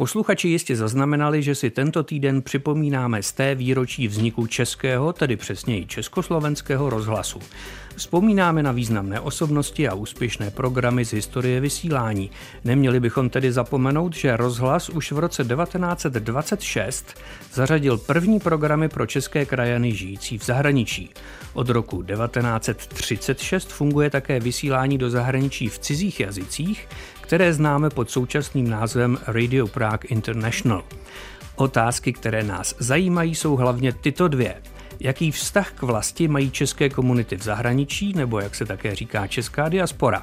Posluchači jistě zaznamenali, že si tento týden připomínáme z té výročí vzniku českého, tedy přesněji československého rozhlasu. Vzpomínáme na významné osobnosti a úspěšné programy z historie vysílání. Neměli bychom tedy zapomenout, že rozhlas už v roce 1926 zařadil první programy pro české krajany žijící v zahraničí. Od roku 1936 funguje také vysílání do zahraničí v cizích jazycích, které známe pod současným názvem Radio Prague International. Otázky, které nás zajímají, jsou hlavně tyto dvě. Jaký vztah k vlasti mají české komunity v zahraničí, nebo jak se také říká česká diaspora?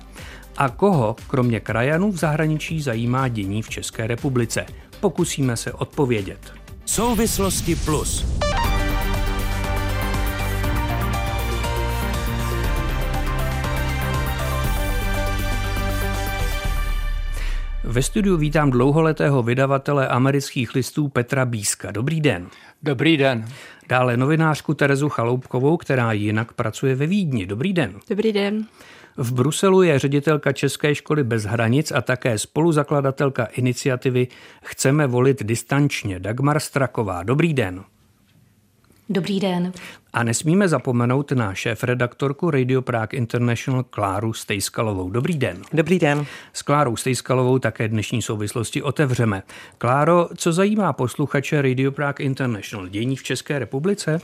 A koho, kromě krajanů v zahraničí, zajímá dění v České republice? Pokusíme se odpovědět. Souvislosti plus. Ve studiu vítám dlouholetého vydavatele amerických listů Petra Bíska. Dobrý den. Dobrý den. Dále novinářku Terezu Chaloupkovou, která jinak pracuje ve Vídni. Dobrý den. Dobrý den. V Bruselu je ředitelka České školy bez hranic a také spoluzakladatelka iniciativy Chceme volit distančně Dagmar Straková. Dobrý den. Dobrý den. A nesmíme zapomenout na šéf-redaktorku Radio Prague International Kláru Stejskalovou. Dobrý den. Dobrý den. S Klárou Stejskalovou také dnešní souvislosti otevřeme. Kláro, co zajímá posluchače Radio Prague International? Dění v České republice?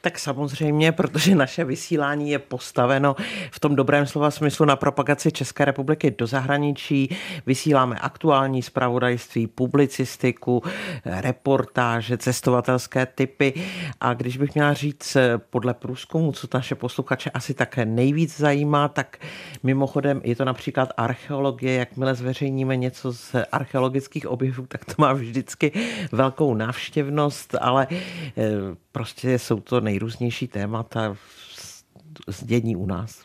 Tak samozřejmě, protože naše vysílání je postaveno v tom dobrém slova smyslu na propagaci České republiky do zahraničí. Vysíláme aktuální zpravodajství, publicistiku, reportáže, cestovatelské typy. A když bych měla říct podle průzkumu, co naše posluchače asi také nejvíc zajímá, tak mimochodem je to například archeologie. Jakmile zveřejníme něco z archeologických objevů, tak to má vždycky velkou návštěvnost, ale eh, prostě jsou to nejrůznější témata z dění u nás.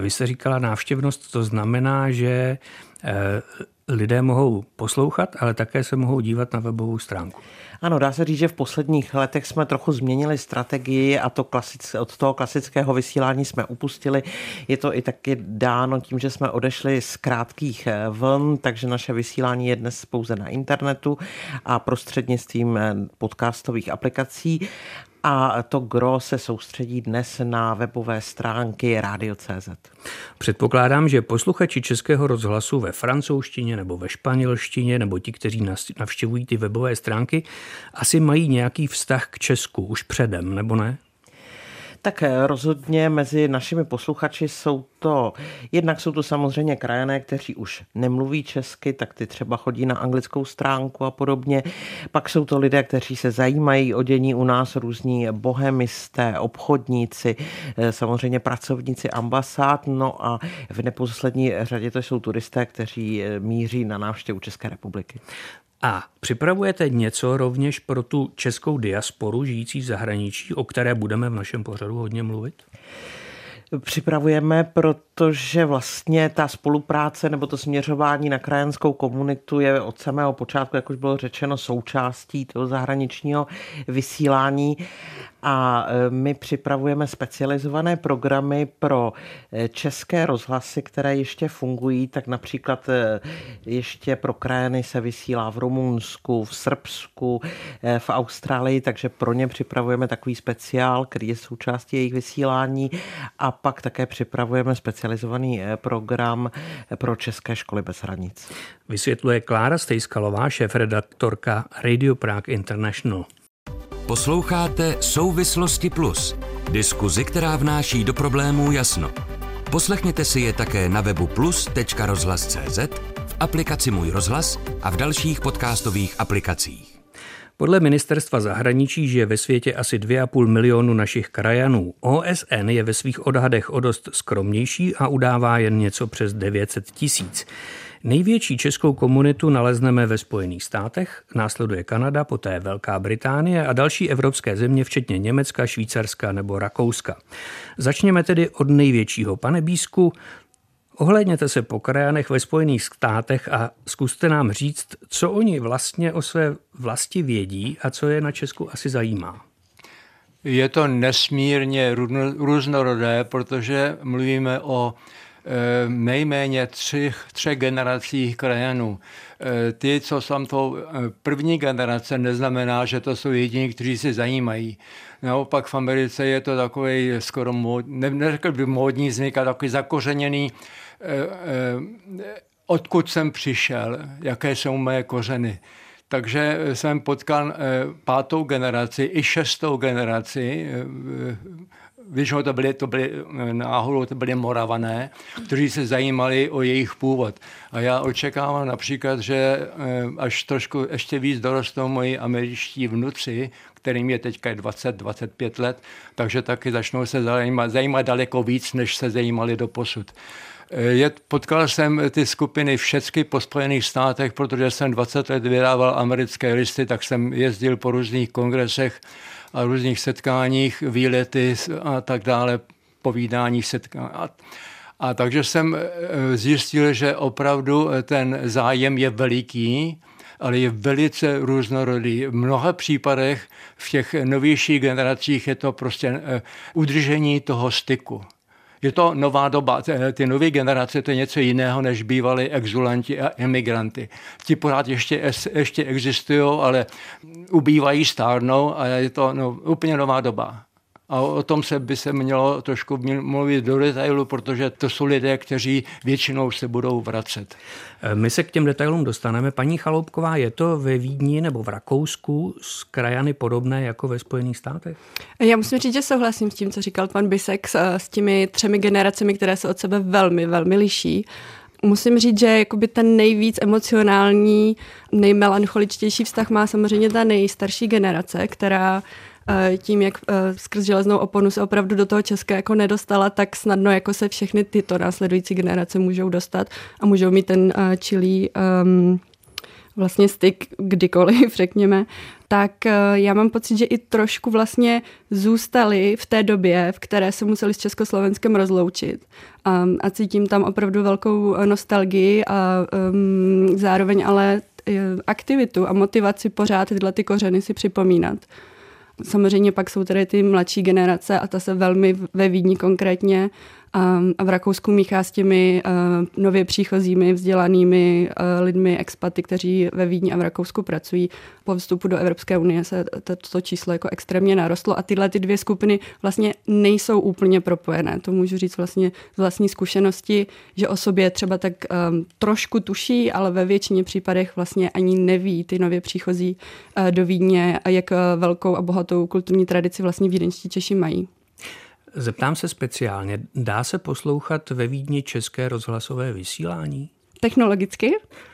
Vy jste říkala návštěvnost, to znamená, že eh, lidé mohou poslouchat, ale také se mohou dívat na webovou stránku. Ano, dá se říct, že v posledních letech jsme trochu změnili strategii a to klasic, od toho klasického vysílání jsme upustili. Je to i taky dáno tím, že jsme odešli z krátkých eh, vln, takže naše vysílání je dnes pouze na internetu a prostřednictvím eh, podcastových aplikací a to gro se soustředí dnes na webové stránky radio.cz. Předpokládám, že posluchači Českého rozhlasu ve francouzštině nebo ve španělštině nebo ti, kteří navštěvují ty webové stránky, asi mají nějaký vztah k Česku už předem, nebo ne? Tak rozhodně mezi našimi posluchači jsou to, jednak jsou to samozřejmě krajané, kteří už nemluví česky, tak ty třeba chodí na anglickou stránku a podobně. Pak jsou to lidé, kteří se zajímají o dění u nás, různí bohemisté, obchodníci, eh, samozřejmě pracovníci ambasád, no a v neposlední řadě to jsou turisté, kteří eh, míří na návštěvu České republiky. A připravujete něco rovněž pro tu českou diasporu žijící v zahraničí, o které budeme v našem pořadu hodně mluvit? připravujeme, protože vlastně ta spolupráce nebo to směřování na krajanskou komunitu je od samého počátku, jak už bylo řečeno, součástí toho zahraničního vysílání a e, my připravujeme specializované programy pro e, české rozhlasy, které ještě fungují, tak například e, ještě pro krajany se vysílá v Rumunsku, v Srbsku, v Austrálii, takže pro ně připravujeme takový speciál, který je součástí jejich vysílání a pak také připravujeme specializovaný program pro české školy bez hranic. Vysvětluje Klára Stejskalová, šéf-redaktorka Radio Prague International. Posloucháte Souvislosti Plus, diskuzi, která vnáší do problémů jasno. Poslechněte si je také na webu plus.rozhlas.cz, v aplikaci Můj rozhlas a v dalších podcastových aplikacích. Podle ministerstva zahraničí žije ve světě asi 2,5 milionu našich krajanů. OSN je ve svých odhadech o dost skromnější a udává jen něco přes 900 tisíc. Největší českou komunitu nalezneme ve Spojených státech, následuje Kanada, poté Velká Británie a další evropské země, včetně Německa, Švýcarska nebo Rakouska. Začněme tedy od největšího. Pane Bísku, se po krajanech ve Spojených státech a zkuste nám říct, co oni vlastně o své vlasti vědí a co je na Česku asi zajímá. Je to nesmírně různorodé, protože mluvíme o nejméně třech, třech generacích krajanů. Ty, co jsou to první generace, neznamená, že to jsou jediní, kteří se zajímají. Naopak v Americe je to takový skoro, mód, ne, neřekl by módní zvyk, ale takový zakořeněný, odkud jsem přišel, jaké jsou mé kořeny. Takže jsem potkal pátou generaci i šestou generaci většinou to byly, to byly náhodou to byly moravané, kteří se zajímali o jejich původ. A já očekávám například, že eh, až trošku ještě víc dorostou moji američtí vnuci, kterým je teďka 20-25 let, takže taky začnou se zajímat, zajímat daleko víc, než se zajímali do posud. Eh, je, potkal jsem ty skupiny všechny po Spojených státech, protože jsem 20 let vydával americké listy, tak jsem jezdil po různých kongresech a různých setkáních, výlety a tak dále, povídání, setkání. A, a takže jsem e, zjistil, že opravdu ten zájem je veliký, ale je velice různorodý. V mnoha případech v těch novějších generacích je to prostě e, udržení toho styku. Je to nová doba. Ty nové generace to je něco jiného, než bývali exulanti a emigranty. Ti pořád ještě, ještě existují, ale ubývají, stárnou a je to no, úplně nová doba. A o tom se by se mělo trošku mluvit do detailu, protože to jsou lidé, kteří většinou se budou vracet. My se k těm detailům dostaneme. Paní Chaloupková, je to ve Vídni nebo v Rakousku z krajany podobné jako ve Spojených státech? Já musím říct, že souhlasím s tím, co říkal pan Bisek, s, s těmi třemi generacemi, které se od sebe velmi, velmi liší musím říct, že jakoby ten nejvíc emocionální, nejmelancholičtější vztah má samozřejmě ta nejstarší generace, která tím, jak eh, skrz železnou oponu se opravdu do toho České jako nedostala, tak snadno jako se všechny tyto následující generace můžou dostat a můžou mít ten uh, čilý um, vlastně styk kdykoliv, řekněme, tak já mám pocit, že i trošku vlastně zůstali v té době, v které se museli s Československem rozloučit. Um, a cítím tam opravdu velkou nostalgii a um, zároveň ale aktivitu a motivaci pořád tyhle ty kořeny si připomínat. Samozřejmě pak jsou tady ty mladší generace a ta se velmi ve Vídni konkrétně a v Rakousku míchá s těmi nově příchozími vzdělanými lidmi, expaty, kteří ve Vídni a v Rakousku pracují. Po vstupu do Evropské unie se toto číslo jako extrémně narostlo a tyhle ty dvě skupiny vlastně nejsou úplně propojené. To můžu říct vlastně z vlastní zkušenosti, že o sobě třeba tak um, trošku tuší, ale ve většině případech vlastně ani neví ty nově příchozí uh, do Vídně, jak velkou a bohatou kulturní tradici vlastně vídeňští Češi mají. Zeptám se speciálně, dá se poslouchat ve Vídni české rozhlasové vysílání? Technologicky?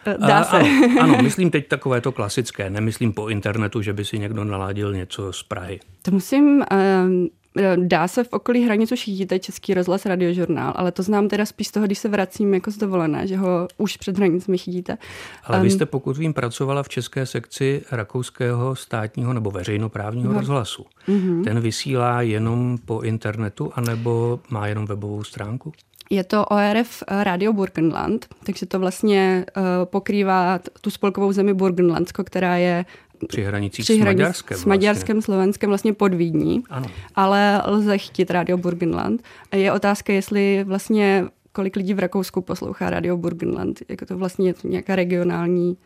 Eh, dá se. Ano, ano, myslím teď takové to klasické, nemyslím po internetu, že by si někdo naladil něco z Prahy. To musím Eh, dá se v okolí hranic už chytíte český rozhlas radiožurnál, ale to znám teda spíš z toho, když se vracím jako z dovolené, že ho už před hranicemi chytíte. Ale vy jste, pokud vím, pracovala v české sekci rakouského státního nebo veřejnoprávního no. rozhlasu. Mm-hmm. Ten vysílá jenom po internetu anebo má jenom webovou stránku? Je to ORF Radio Burgenland, takže to vlastně uh, pokrývá tu spolkovou zemi Burgenlandsko, která je při hranicích při s Maďarskem. S Maďarskem, vlastně. Slovenskem, vlastně pod Vídní. Ano. Ale lze chytit Radio Burgenland. A je otázka, jestli vlastně kolik lidí v Rakousku poslouchá Radio Burgenland. Jako to vlastně je to nějaká regionální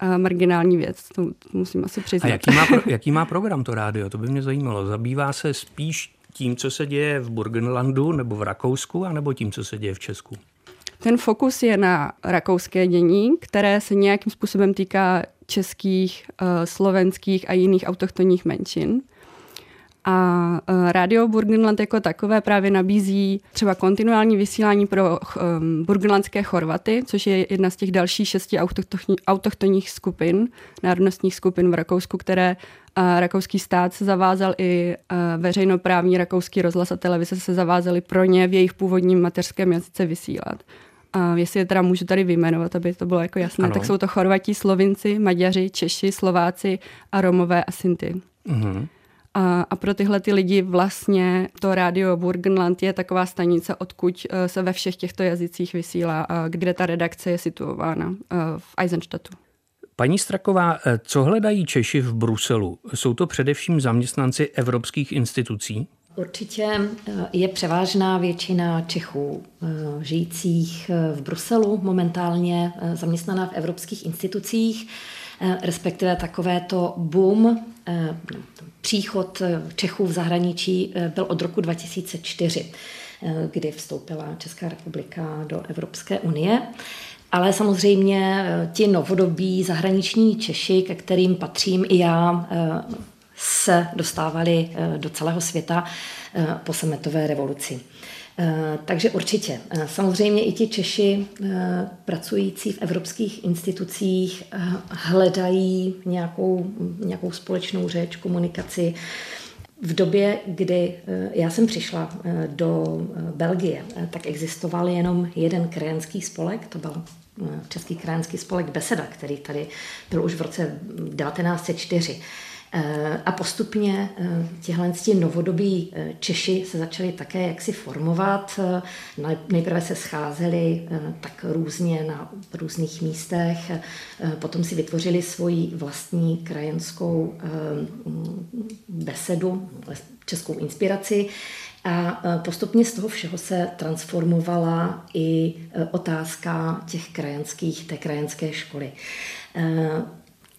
a marginální věc, to musím asi přiznat. A jaký má, pro, jaký má program to rádio? To by mě zajímalo. Zabývá se spíš tím, co se děje v Burgenlandu nebo v Rakousku, anebo tím, co se děje v Česku? Ten fokus je na rakouské dění, které se nějakým způsobem týká českých, eh, slovenských a jiných autochtonních menšin. A eh, Radio Burgenland jako takové právě nabízí třeba kontinuální vysílání pro um, burgenlandské Chorvaty, což je jedna z těch dalších šesti autochtonních skupin, národnostních skupin v Rakousku, které rakouský stát se zavázal i veřejnoprávní rakouský rozhlas a televize se zavázali pro ně v jejich původním mateřském jazyce vysílat a jestli je teda můžu tady vyjmenovat, aby to bylo jako jasné, ano. tak jsou to Chorvati, Slovinci, Maďaři, Češi, Slováci a Romové a Sinty. Uh-huh. A, a pro tyhle ty lidi vlastně to rádio Burgenland je taková stanice, odkud eh, se ve všech těchto jazycích vysílá, kde ta redakce je situována eh, v Eisenstadtu. Paní Straková, eh, co hledají Češi v Bruselu? Jsou to především zaměstnanci evropských institucí? Určitě je převážná většina Čechů žijících v Bruselu, momentálně zaměstnaná v evropských institucích, respektive takovéto boom, příchod Čechů v zahraničí byl od roku 2004 kdy vstoupila Česká republika do Evropské unie. Ale samozřejmě eh, ti novodobí zahraniční Češi, ke kterým patřím i já, eh, se dostávali eh, do celého světa po sametové revoluci. Takže určitě. Samozřejmě i ti Češi pracující v evropských institucích hledají nějakou, nějakou společnou řeč, komunikaci, v době, kdy eh, já jsem přišla eh, do eh, Belgie, tak existoval jenom jeden krajanský spolek, to byl Český krajanský spolek Beseda, který tady byl už v roce 1904. A postupně těhle novodobí Češi se začali také jaksi formovat. Nejprve se scházeli tak různě na různých místech, potom si vytvořili svoji vlastní krajenskou besedu, českou inspiraci. A postupně z toho všeho se transformovala i otázka těch krajanských, té krajanské školy.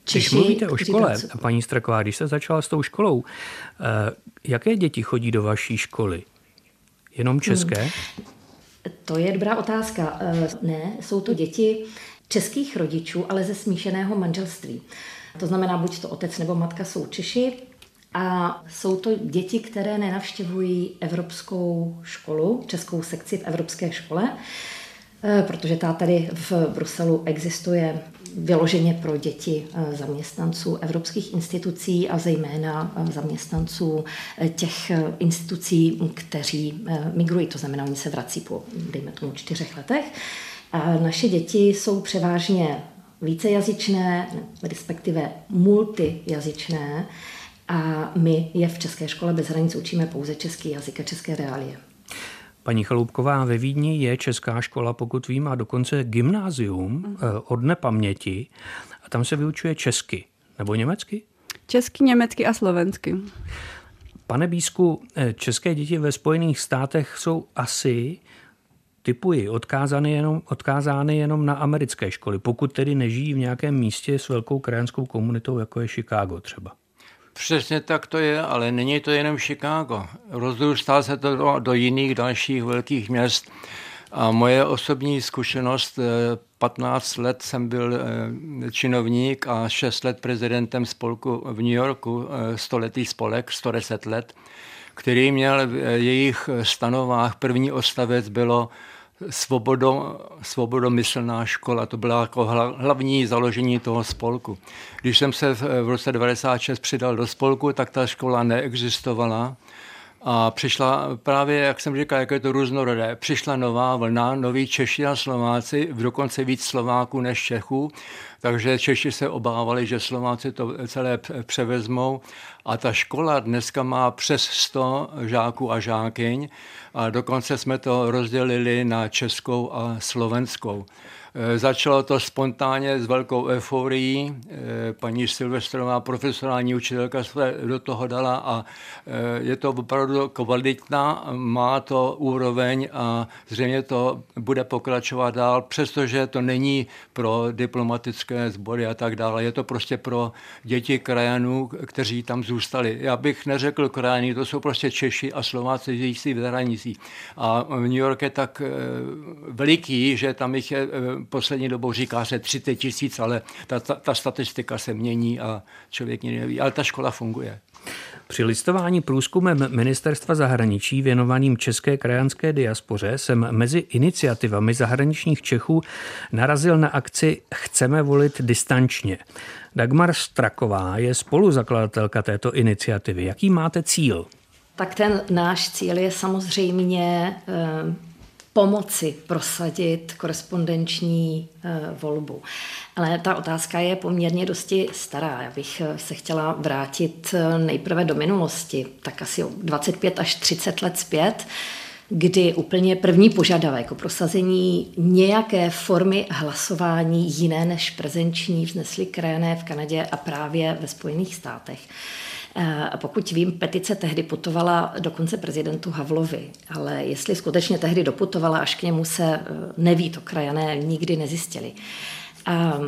Češi, když mluvíte o škole, pracují. paní Straková, když se začala s tou školou, eh, jaké děti chodí do vaší školy? Jenom české? Hmm. To je dobrá otázka. Eh, ne, jsou to děti českých rodičů, ale ze smíšeného manželství. To znamená, buď to otec nebo matka jsou Češi, a jsou to děti, které nenavštěvují evropskou školu, českou sekci v evropské škole, protože ta tady v Bruselu existuje vyloženě pro děti eh, zaměstnanců evropských institucí a zejména eh, zaměstnanců eh, těch institucí, kteří migrují, to znamená, oni se vrací po, dejme tomu, čtyřech letech. A naše děti jsou převážně vícejazyčné, respektive multijazyčné, a my je v České škole bez hranic učíme pouze český jazyk a české reálie. Paní Chaloupková, ve Vídni je česká škola, pokud vím, a dokonce gymnázium uh-huh. od nepaměti. A tam se vyučuje česky nebo německy? Česky, německy a slovensky. Pane Bísku, eh, české děti ve Spojených státech jsou asi typuji, odkázány jenom, odkázány jenom na americké školy, pokud tedy nežijí v nějakém místě s velkou krajanskou komunitou, jako je Chicago třeba. Přesně tak to je, ale není to jenom Chicago. Rozrůstá se to do, do jiných dalších velkých měst. A moje osobní zkušenost, 15 eh, let jsem byl eh, činovník a 6 let prezidentem spolku v New Yorku, eh, stoletý spolek, 110 let, který měl v jejich stanovách, první ostavec bylo svobodo, svobodomyslná škola. To byla jako hlavní založení toho spolku. Když jsem se v, roce 96 přidal do spolku, tak ta škola neexistovala. A přišla právě, jak jsem říkal, jak je to různorodé, přišla nová vlna, noví Češi a Slováci, dokonce víc Slováků než Čechů, takže Češi se obávali, že Slováci to celé převezmou. A ta škola dneska má přes 100 žáků a žákyň. A dokonce jsme to rozdělili na českou a slovenskou. Eh, začalo to spontánně s velkou euforií. Eh, paní Silvestrová, profesionální učitelka, se do toho dala a eh, je to opravdu kvalitná, má to úroveň a zřejmě to bude pokračovat dál, přestože to není pro diplomatické sbory a tak dále. Je to prostě pro děti krajanů, kteří tam zůstali. Já bych neřekl krajany, to jsou prostě Češi a Slováci žijící v zahraničí. A New York je tak veliký, že tam jich je poslední dobou říká se 30 tisíc, ale ta, ta, ta statistika se mění a člověk nikdy neví. Ale ta škola funguje. Při listování průzkumem Ministerstva zahraničí věnovaným české krajanské diaspoře jsem mezi iniciativami zahraničních Čechů narazil na akci Chceme volit distančně. Dagmar Straková je spoluzakladatelka této iniciativy. Jaký máte cíl? Tak ten náš cíl je samozřejmě eh, pomoci prosadit korespondenční eh, volbu. Ale ta otázka je poměrně dosti stará. Já bych eh, se chtěla vrátit eh, nejprve do minulosti, tak asi 25 až 30 let zpět, kdy úplně první požadavek o prosazení nějaké formy hlasování jiné než prezenční vznesly krajané v Kanadě a právě ve Spojených státech. A pokud vím, petice tehdy putovala dokonce prezidentu Havlovi, ale jestli skutečně tehdy doputovala až k němu se neví, to krajané nikdy nezjistili. A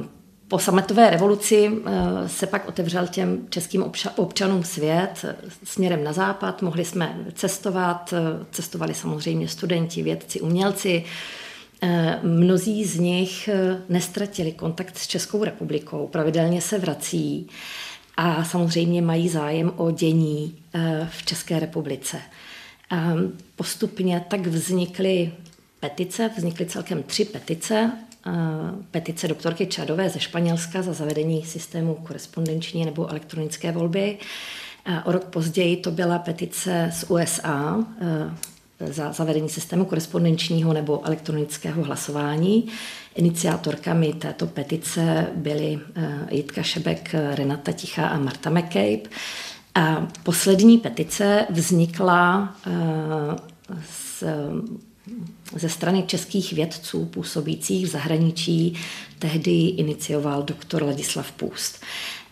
po sametové revoluci eh, se pak otevřel těm českým občanům svět směrem na západ. Mohli jsme cestovat, eh, cestovali samozřejmě studenti, vědci, umělci. Eh, mnozí z nich nestratili kontakt s Českou republikou, pravidelně se vrací a samozřejmě mají zájem o dění v České republice. Postupně tak vznikly petice, vznikly celkem tři petice petice doktorky Čadové ze Španělska za zavedení systému korespondenční nebo elektronické volby. O rok později to byla petice z USA za zavedení systému korespondenčního nebo elektronického hlasování. Iniciátorkami této petice byly Jitka Šebek, Renata Tichá a Marta McCabe. A poslední petice vznikla s ze strany českých vědců působících v zahraničí tehdy inicioval doktor Ladislav Půst.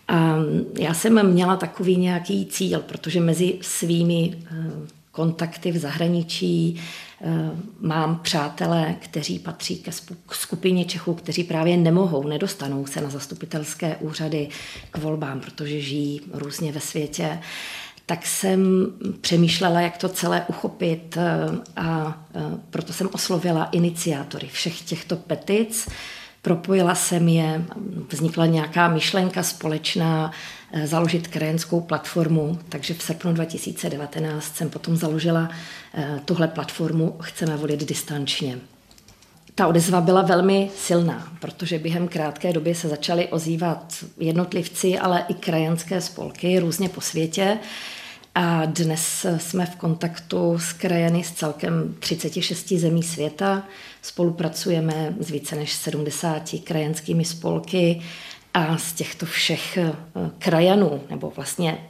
A já jsem měla takový nějaký cíl, protože mezi svými eh, kontakty v zahraničí eh, mám přátelé, kteří patří ke skupině Čechů, kteří právě nemohou, nedostanou se na zastupitelské úřady k volbám, protože žijí různě ve světě tak jsem přemýšlela, jak to celé uchopit eh, a eh, proto jsem oslovila iniciátory všech těchto petic. Propojila jsem je, vznikla nějaká myšlenka společná založit krajanskou platformu, takže v srpnu 2019 jsem potom založila tuhle platformu Chceme volit distančně. Ta odezva byla velmi silná, protože během krátké doby se začaly ozývat jednotlivci, ale i krajanské spolky různě po světě. A dnes jsme v kontaktu s krajany z celkem 36 zemí světa. Spolupracujeme s více než 70 krajanskými spolky a z těchto všech eh, krajanů, nebo vlastně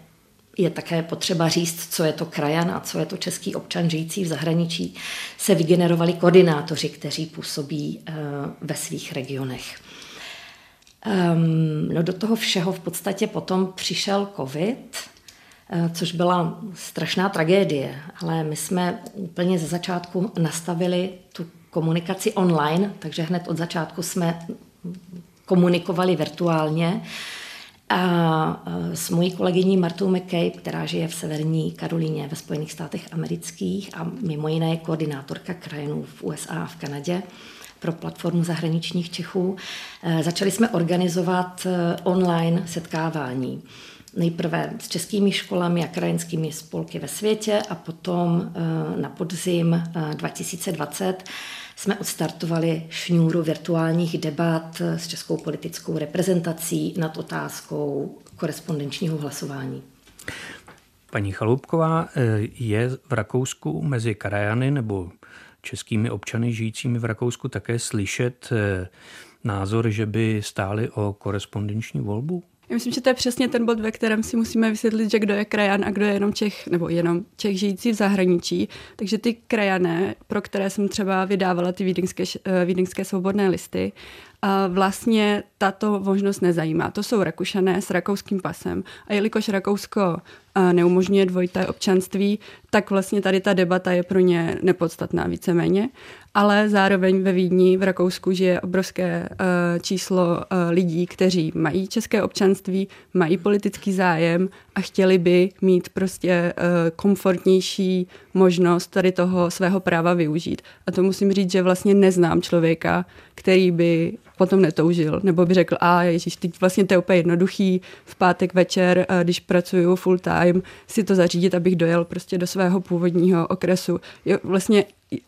je také potřeba říct, co je to krajan a co je to český občan žijící v zahraničí, se vygenerovali koordinátoři, kteří působí eh, ve svých regionech. Um, no do toho všeho v podstatě potom přišel covid, eh, což byla strašná tragédie, ale my jsme úplně ze začátku nastavili tu komunikaci online, takže hned od začátku jsme komunikovali virtuálně. A s mojí kolegyní Martou McCabe, která žije v severní Karolíně ve Spojených státech amerických a mimo jiné je koordinátorka krajinů v USA a v Kanadě pro platformu zahraničních Čechů, e, začali jsme organizovat e, online setkávání. Nejprve s českými školami a krajinskými spolky ve světě a potom e, na podzim 2020 jsme odstartovali šňůru virtuálních debat s českou politickou reprezentací nad otázkou korespondenčního hlasování. Paní Chaloupková, eh, je v Rakousku mezi krajany nebo českými občany žijícími v Rakousku také slyšet eh, názor, že by stáli o korespondenční volbu? Já myslím, že to je přesně ten bod, ve kterém si musíme vysvětlit, že kdo je krajan a kdo je jenom Čech, nebo jenom Čech žijící v zahraničí. Takže ty krajané, pro které jsem třeba vydávala ty vídeňské, eh, vídeňské svobodné listy, vlastně tato možnost nezajímá. To jsou Rakušané s rakouským pasem. A jelikož Rakousko neumožňuje dvojité občanství, tak vlastně tady ta debata je pro ně nepodstatná víceméně. Ale zároveň ve Vídni v Rakousku žije obrovské číslo lidí, kteří mají české občanství, mají politický zájem a chtěli by mít prostě komfortnější možnost tady toho svého práva využít. A to musím říct, že vlastně neznám člověka, který by potom netoužil, nebo by řekl, a ježíš, teď vlastně to je úplně jednoduchý, v pátek večer, když pracuju full time, si to zařídit, abych dojel prostě do svého původního okresu. Jo, vlastně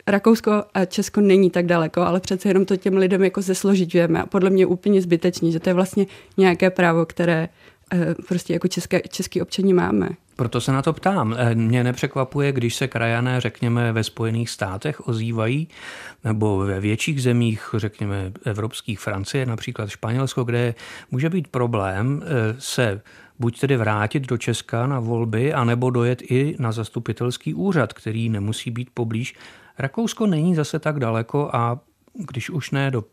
Rakousko a Česko není tak daleko, ale přece jenom to těm lidem jako zesložitujeme a podle mě úplně zbytečný, že to je vlastně nějaké právo, které eh, prostě jako české, český občani máme. Proto se na to ptám. Eh, mě nepřekvapuje, když se krajané, řekněme, ve Spojených státech ozývají, nebo ve větších zemích, řekněme, evropských, Francie, například Španělsko, kde může být problém eh, se buď tedy vrátit do Česka na volby, anebo dojet i na zastupitelský úřad, který nemusí být poblíž. Rakousko není zase tak daleko a když už ne do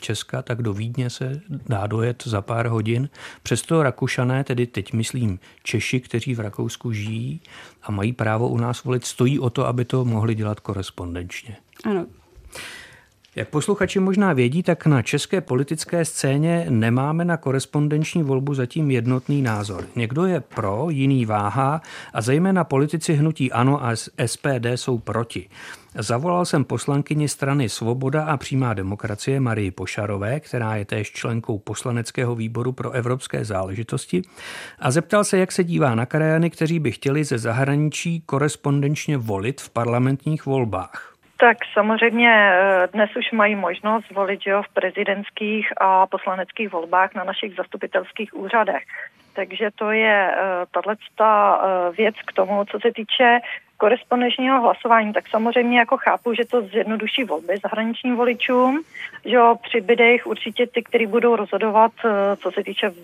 Česka, tak do Vídně se dá dojet za pár hodin. Přesto Rakušané, tedy teď myslím Češi, kteří v Rakousku žijí a mají právo u nás volit, stojí o to, aby to mohli dělat korespondenčně. Ano, jak posluchači možná vědí, tak na české politické scéně nemáme na korespondenční volbu zatím jednotný názor. Někdo je pro, jiný váha a zejména politici hnutí ANO a SPD jsou proti. Zavolal jsem poslankyni strany Svoboda a přímá demokracie Marii Pošarové, která je též členkou poslaneckého výboru pro evropské záležitosti, a zeptal se, jak se dívá na krajany, kteří by chtěli ze zahraničí korespondenčně volit v parlamentních volbách. Tak samozřejmě eh, dnes už mají možnost volit jo, v prezidentských a poslaneckých volbách na našich zastupitelských úřadech. Takže to je uh, tato uh, věc k tomu, co se týče korespondenčního hlasování, tak samozřejmě jako chápu, že to zjednoduší volby zahraničním voličům, že jo, přibyde jich určitě ty, kteří budou rozhodovat, co se týče v,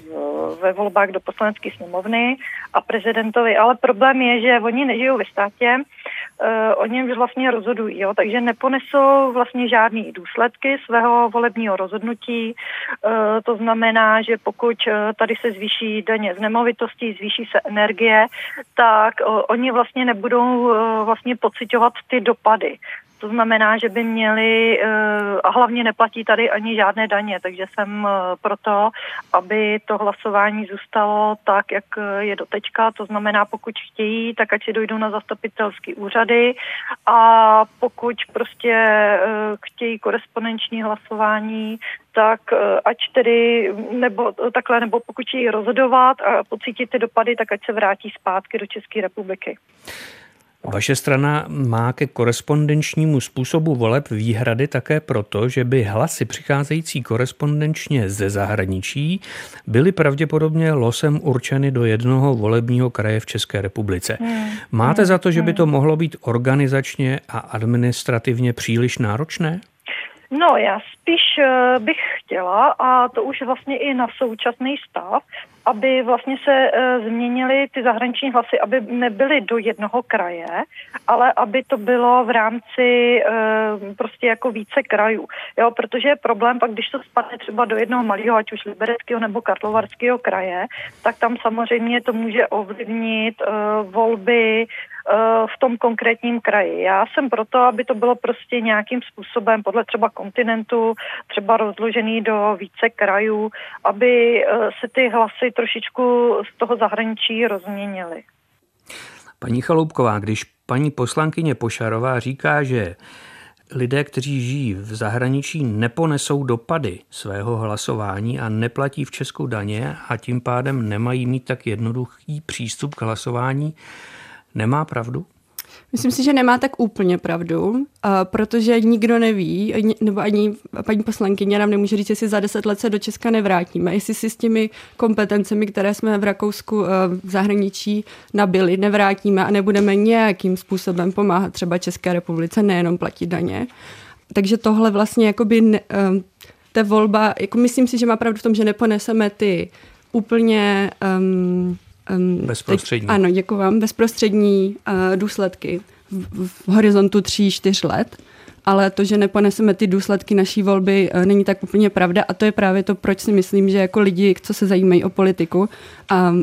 ve volbách do poslanecké sněmovny a prezidentovi, ale problém je, že oni nežijou ve státě, o něm vlastně rozhodují, jo? takže neponesou vlastně žádný důsledky svého volebního rozhodnutí. Uh, to znamená, že pokud uh, tady se zvýší daně z nemovitostí, zvýší se energie, tak oni vlastně nebudou vlastně pocitovat ty dopady. To znamená, že by měli, a hlavně neplatí tady ani žádné daně, takže jsem proto, aby to hlasování zůstalo tak, jak je doteďka. To znamená, pokud chtějí, tak ať si dojdou na zastupitelský úřady a pokud prostě chtějí korespondenční hlasování, tak ať tedy, nebo takhle, nebo pokud chtějí rozhodovat a pocítit ty dopady, tak ať se vrátí zpátky do České republiky. Vaše strana má ke korespondenčnímu způsobu voleb výhrady také proto, že by hlasy přicházející korespondenčně ze zahraničí byly pravděpodobně losem určeny do jednoho volebního kraje v České republice. Hmm. Máte za to, že by to hmm. mohlo být organizačně a administrativně příliš náročné? No, já spíš eh, bych chtěla, a to už vlastně i na současný stav, aby vlastně se uh, změnily ty zahraniční hlasy, aby nebyly do jednoho kraje, ale aby to bylo v rámci uh, prostě jako více krajů. Jo, protože je problém pak, když to spadne třeba do jednoho malého, ať už libereckého nebo karlovarského kraje, tak tam samozřejmě to může ovlivnit uh, volby v tom konkrétním kraji. Já jsem proto, aby to bylo prostě nějakým způsobem podle třeba kontinentu, třeba rozložený do více krajů, aby se ty hlasy trošičku z toho zahraničí rozměnili. Paní Chaloupková, když paní poslankyně Pošarová říká, že lidé, kteří žijí v zahraničí, neponesou dopady svého hlasování a neplatí v Česku daně a tím pádem nemají mít tak jednoduchý přístup k hlasování, nemá pravdu? Myslím si, že nemá tak úplně pravdu, protože nikdo neví, nebo ani paní poslankyně nám nemůže říct, jestli za deset let se do Česka nevrátíme, jestli si s těmi kompetencemi, které jsme v Rakousku v zahraničí nabili, nevrátíme a nebudeme nějakým způsobem pomáhat třeba České republice, nejenom platit daně. Takže tohle vlastně jakoby ne, ta volba, jako myslím si, že má pravdu v tom, že neponeseme ty úplně um, Um, bezprostřední. Teď, ano, děkuji vám. Bezprostřední uh, důsledky v, v horizontu 3-4 let, ale to, že neponeseme ty důsledky naší volby, uh, není tak úplně pravda a to je právě to, proč si myslím, že jako lidi, co se zajímají o politiku a uh,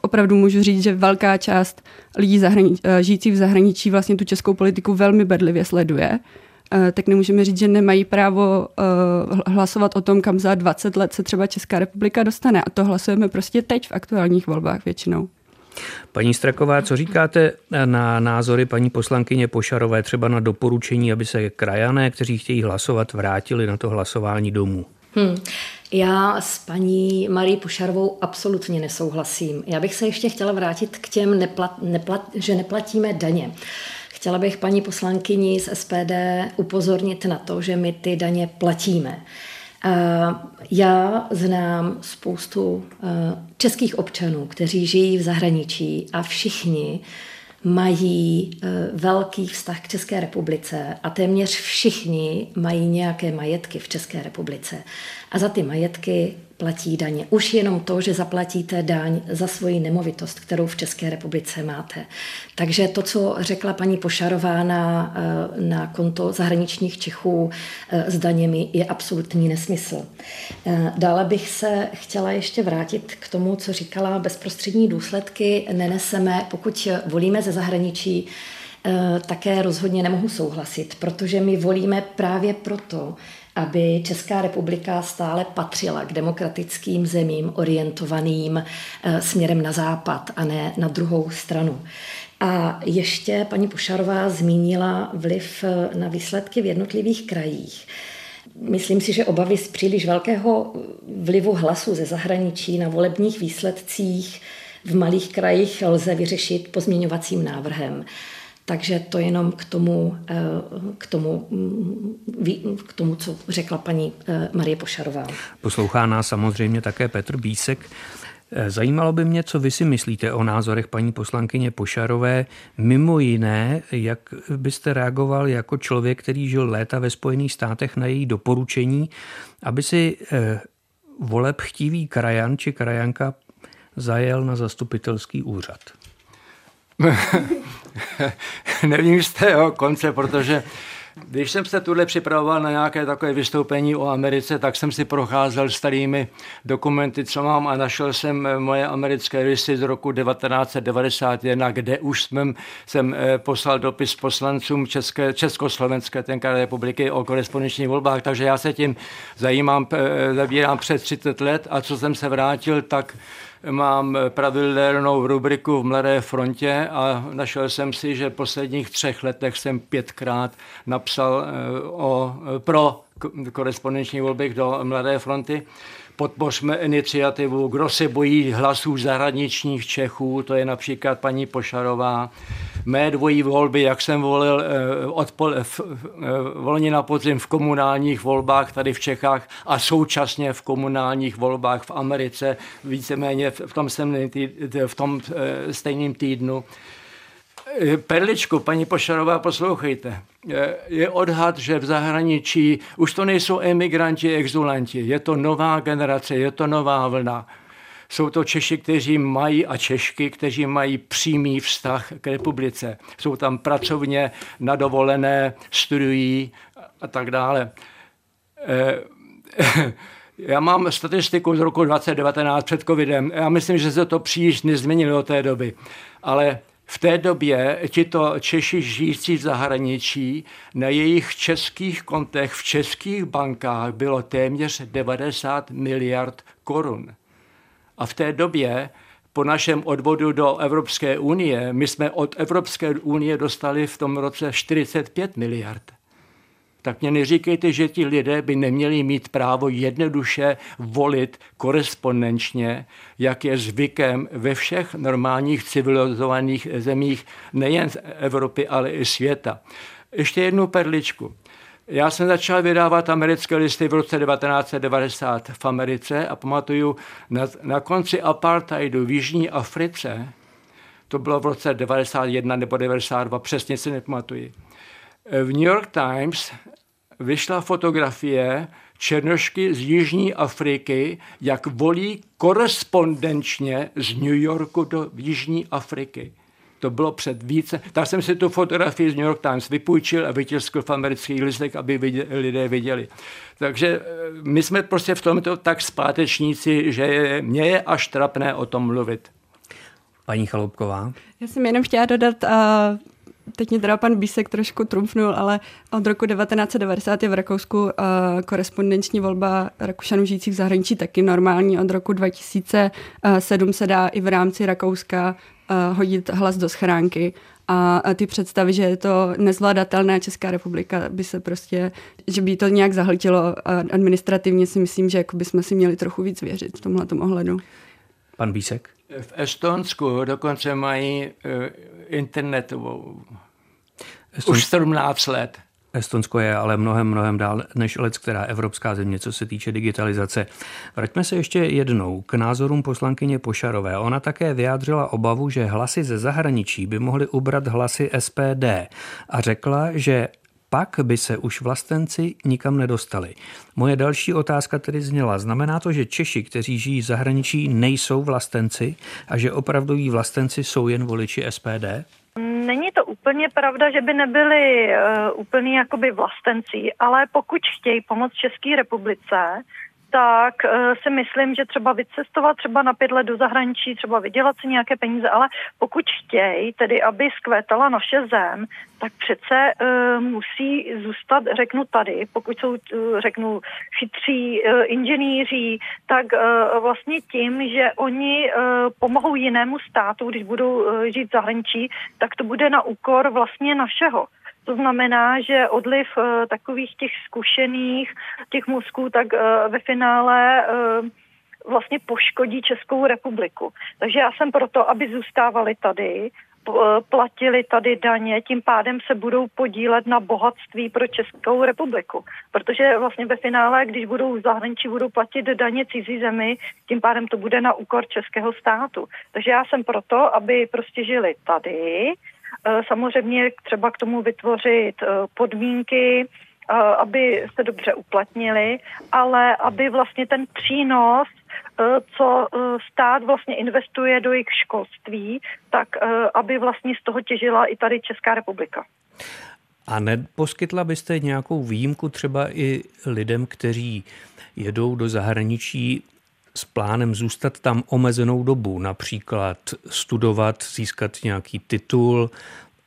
opravdu můžu říct, že velká část lidí zahrani- uh, žijících v zahraničí vlastně tu českou politiku velmi bedlivě sleduje tak nemůžeme říct, že nemají právo eh, hlasovat o tom, kam za 20 let se třeba Česká republika dostane. A to hlasujeme prostě teď v aktuálních volbách většinou. Paní Straková, co říkáte na názory paní poslankyně Pošarové, třeba na doporučení, aby se krajané, kteří chtějí hlasovat, vrátili na to hlasování domů? Hmm. Já s paní Marí Pošarovou absolutně nesouhlasím. Já bych se ještě chtěla vrátit k těm, neplat, neplat, že neplatíme daně. Chtěla bych paní poslankyni z SPD upozornit na to, že my ty daně platíme. Já znám spoustu eh, českých občanů, kteří žijí v zahraničí a všichni mají eh, velký vztah k České republice a téměř všichni mají nějaké majetky v České republice. A za ty majetky platí daně. Už jenom to, že zaplatíte daň za svoji nemovitost, kterou v České republice máte. Takže to, co řekla paní Pošarová na, eh, na konto zahraničních Čechů eh, s daněmi, je absolutní nesmysl. Eh, dále bych se chtěla ještě vrátit k tomu, co říkala, bezprostřední důsledky neneseme, pokud volíme ze zahraničí, také rozhodně nemohu souhlasit, protože my volíme právě proto, aby Česká republika stále patřila k demokratickým zemím orientovaným eh, směrem na západ a ne na druhou stranu. A ještě paní Pošarová zmínila vliv eh, na výsledky v jednotlivých krajích. Myslím si, že obavy z příliš velkého vlivu hlasu ze zahraničí na volebních výsledcích v malých krajích lze vyřešit pozměňovacím návrhem. Takže to jenom k tomu, eh, k tomu, mm, k tomu, co řekla paní eh, Marie Pošarová. Poslouchá nás samozřejmě také Petr Bísek. Eh, zajímalo by mě, co vy si myslíte o názorech paní poslankyně Pošarové. Mimo jiné, jak byste reagoval jako člověk, který žil léta ve Spojených státech na její doporučení, aby si voleb chtivý krajan či krajanka zajel na zastupitelský úřad? Nevím z tého konce, protože když jsem se tuhle připravoval na nějaké takové vystoupení o Americe, tak jsem si procházel starými dokumenty, co mám a našel jsem moje americké rysy z roku 1991, kde už jsem, jsem eh, poslal dopis poslancům České, Československé tenkrát republiky o korespondenčních volbách, takže já se tím zajímám, eh, zabírám přes 30 let. A co jsem se vrátil, tak mám pravidelnou rubriku v Mladé frontě a našel jsem si, že v posledních třech letech jsem pětkrát napsal eh, o, pro korespondenční volby do Mladé fronty podpořme iniciativu, kdo se bojí hlasů zahraničních Čechů, to je například paní Pošarová. Mé dvojí volby, jak jsem volil eh, odpol, v, eh, volně na podzim v komunálních volbách tady v Čechách a současně v komunálních volbách v Americe, víceméně v tom, v tom eh, stejném týdnu. Perličku, paní Pošarová, poslouchejte. Je odhad, že v zahraničí už to nejsou emigranti, exulanti, je to nová generace, je to nová vlna. Jsou to Češi, kteří mají a Češky, kteří mají přímý vztah k republice. Jsou tam pracovně nadovolené, studují a tak dále. Eh, já mám statistiku z roku 2019 před covidem. Já myslím, že se to příliš nezměnilo od té doby. Ale v té době tito Češi žijící v zahraničí na jejich českých kontech v českých bankách bylo téměř 90 miliard korun. A v té době po našem odvodu do Evropské unie, my jsme od Evropské unie dostali v tom roce 45 miliard tak mě neříkejte, že ti lidé by neměli mít právo jednoduše volit korespondenčně, jak je zvykem ve všech normálních civilizovaných zemích nejen z Evropy, ale i světa. Ještě jednu perličku. Já jsem začal vydávat americké listy v roce 1990 v Americe a pamatuju na, na konci apartheidu v Jižní Africe, to bylo v roce 91 nebo 92, přesně si nepamatuji. V New York Times vyšla fotografie černošky z Jižní Afriky, jak volí korespondenčně z New Yorku do Jižní Afriky. To bylo před více. Tak jsem si tu fotografii z New York Times vypůjčil a vytiskl v amerických listech, aby viděli, lidé viděli. Takže eh, my jsme prostě v tomto tak zpátečníci, že mě je až trapné o tom mluvit. Paní Chaloupková. Já jsem jenom chtěla dodat, uh teď mě teda pan Bísek trošku trumfnul, ale od roku 1990 je v Rakousku uh, korespondenční volba Rakušanů žijících v zahraničí taky normální. Od roku 2007 se dá i v rámci Rakouska uh, hodit hlas do schránky. A ty představy, že je to nezvladatelné, Česká republika by se prostě, že by to nějak zahltilo administrativně, si myslím, že jako bychom si měli trochu víc věřit v tomhle ohledu. Pan Bísek? V Estonsku dokonce mají eh, internetovou Estonsk... už 17 let. Estonsko je ale mnohem, mnohem dál než let, která evropská země, co se týče digitalizace. Vraťme se ještě jednou k názorům poslankyně Pošarové. Ona také vyjádřila obavu, že hlasy ze zahraničí by mohly ubrat hlasy SPD a řekla, že pak by se už vlastenci nikam nedostali. Moje další otázka tedy zněla, znamená to, že Češi, kteří žijí v zahraničí, nejsou vlastenci a že opravdoví vlastenci jsou jen voliči SPD? Není to úplně pravda, že by nebyli uh, úplný jakoby vlastenci, ale pokud chtějí pomoct České republice, tak uh, si myslím, že třeba vycestovat třeba na pět let do zahraničí, třeba vydělat si nějaké peníze, ale pokud chtějí, tedy aby zkvétala naše zem, tak přece uh, musí zůstat, řeknu tady, pokud jsou, uh, řeknu, chytří uh, inženýři, tak uh, vlastně tím, že oni uh, pomohou jinému státu, když budou uh, žít v zahraničí, tak to bude na úkor vlastně našeho. To znamená, že odliv uh, takových těch zkušených, těch mozků, tak uh, ve finále uh, vlastně poškodí Českou republiku. Takže já jsem proto, aby zůstávali tady, platili tady daně, tím pádem se budou podílet na bohatství pro Českou republiku. Protože vlastně ve finále, když budou v zahraničí, budou platit daně cizí zemi, tím pádem to bude na úkor českého státu. Takže já jsem proto, aby prostě žili tady, Eh, samozřejmě třeba k tomu vytvořit eh, podmínky, eh, aby se dobře uplatnili, ale aby vlastně ten přínos, co stát vlastně investuje do jejich školství, tak aby vlastně z toho těžila i tady Česká republika. A neposkytla byste nějakou výjimku třeba i lidem, kteří jedou do zahraničí s plánem zůstat tam omezenou dobu, například studovat, získat nějaký titul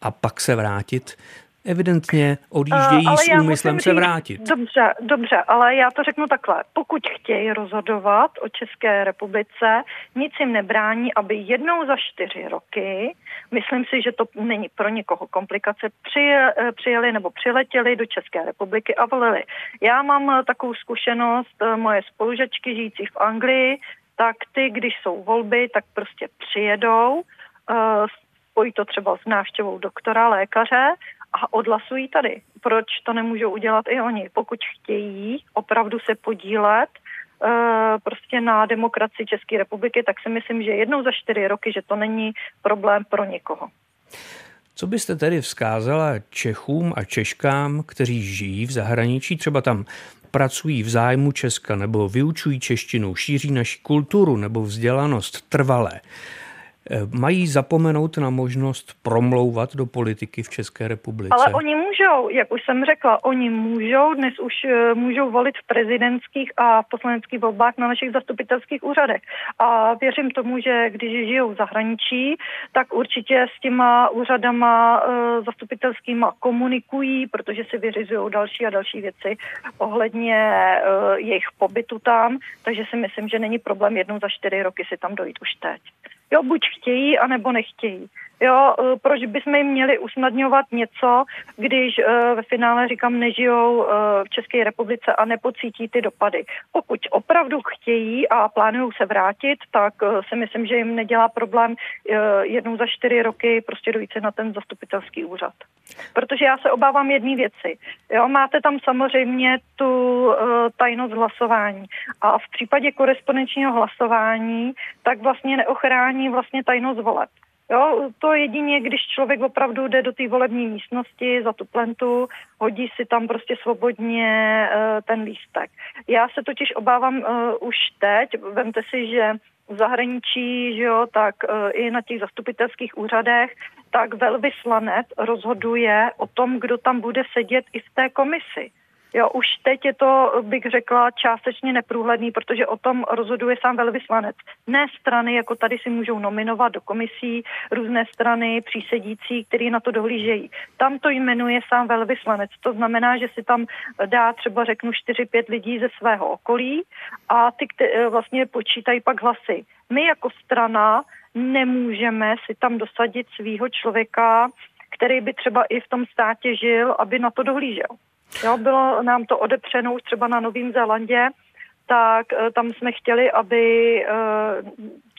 a pak se vrátit evidentně odjíždějí uh, s úmyslem se vrátit. Dobře, dobře, ale já to řeknu takhle. Pokud chtějí rozhodovat o České republice, nic jim nebrání, aby jednou za čtyři roky, myslím si, že to není pro někoho komplikace, eh, přijeli nebo přiletěli do České republiky a volili. Já mám eh, takovou zkušenost, moje spolužačky žijící v Anglii, tak ty, když jsou volby, tak prostě přijedou, spojí to třeba s návštěvou doktora, lékaře a odhlasují tady. Proč to nemůžou udělat i oni? Pokud chtějí opravdu se podílet uh, prostě na demokracii České republiky, tak si myslím, že jednou za čtyři roky, že to není problém pro někoho. Co byste tedy vzkázala Čechům a Češkám, kteří žijí v zahraničí, třeba tam pracují v zájmu Česka nebo vyučují češtinu, šíří naši kulturu nebo vzdělanost trvalé? Eh, mají zapomenout na možnost promlouvat do politiky v České republice? Ale oni můžou, jak už jsem řekla, oni můžou, dnes už eh, můžou volit v prezidentských a v poslaneckých volbách na našich zastupitelských úřadech. A věřím tomu, že když žijou v zahraničí, tak určitě s těma úřadama eh, zastupitelskýma komunikují, protože si vyřizují další a další věci ohledně jejich pobytu tam, takže si myslím, že není problém jednou za čtyři roky si tam dojít už teď. Jo, buď chtějí, anebo nechtějí. Jo, e, proč bychom jim měli usnadňovat něco, když uh, ve finále, říkám, nežijou uh, v České republice a nepocítí ty dopady. Pokud opravdu chtějí a plánují se vrátit, tak si myslím, že jim nedělá problém jednou za čtyři roky prostě dojít se na ten zastupitelský úřad. Protože já se obávám jedné věci. Jo, máte tam samozřejmě tu uh, tajnost hlasování a v případě korespondenčního hlasování tak vlastně neochrání vlastně tajnost voleb. Jo, to jedině, když člověk opravdu jde do té volební místnosti za tu plentu, hodí si tam prostě svobodně uh, ten lístek. Já se totiž obávám uh, už teď, vemte si, že v zahraničí, že jo, tak uh, i na těch zastupitelských úřadech, tak velvyslanec rozhoduje o tom, kdo tam bude sedět i v té komisi. Jo, už teď je to, bych řekla, částečně neprůhledný, protože o tom rozhoduje sám velvyslanec. Ne strany, jako tady si můžou nominovat do komisí různé strany přísedící, který na to dohlížejí. Tam to jmenuje sám velvyslanec. To znamená, že si tam dá třeba řeknu 4-5 lidí ze svého okolí a ty kte- vlastně počítají pak hlasy. My jako strana nemůžeme si tam dosadit svého člověka, který by třeba i v tom státě žil, aby na to dohlížel. Jo, bylo nám to odepřeno už třeba na Novém Zélandě, tak eh, tam jsme chtěli, aby eh,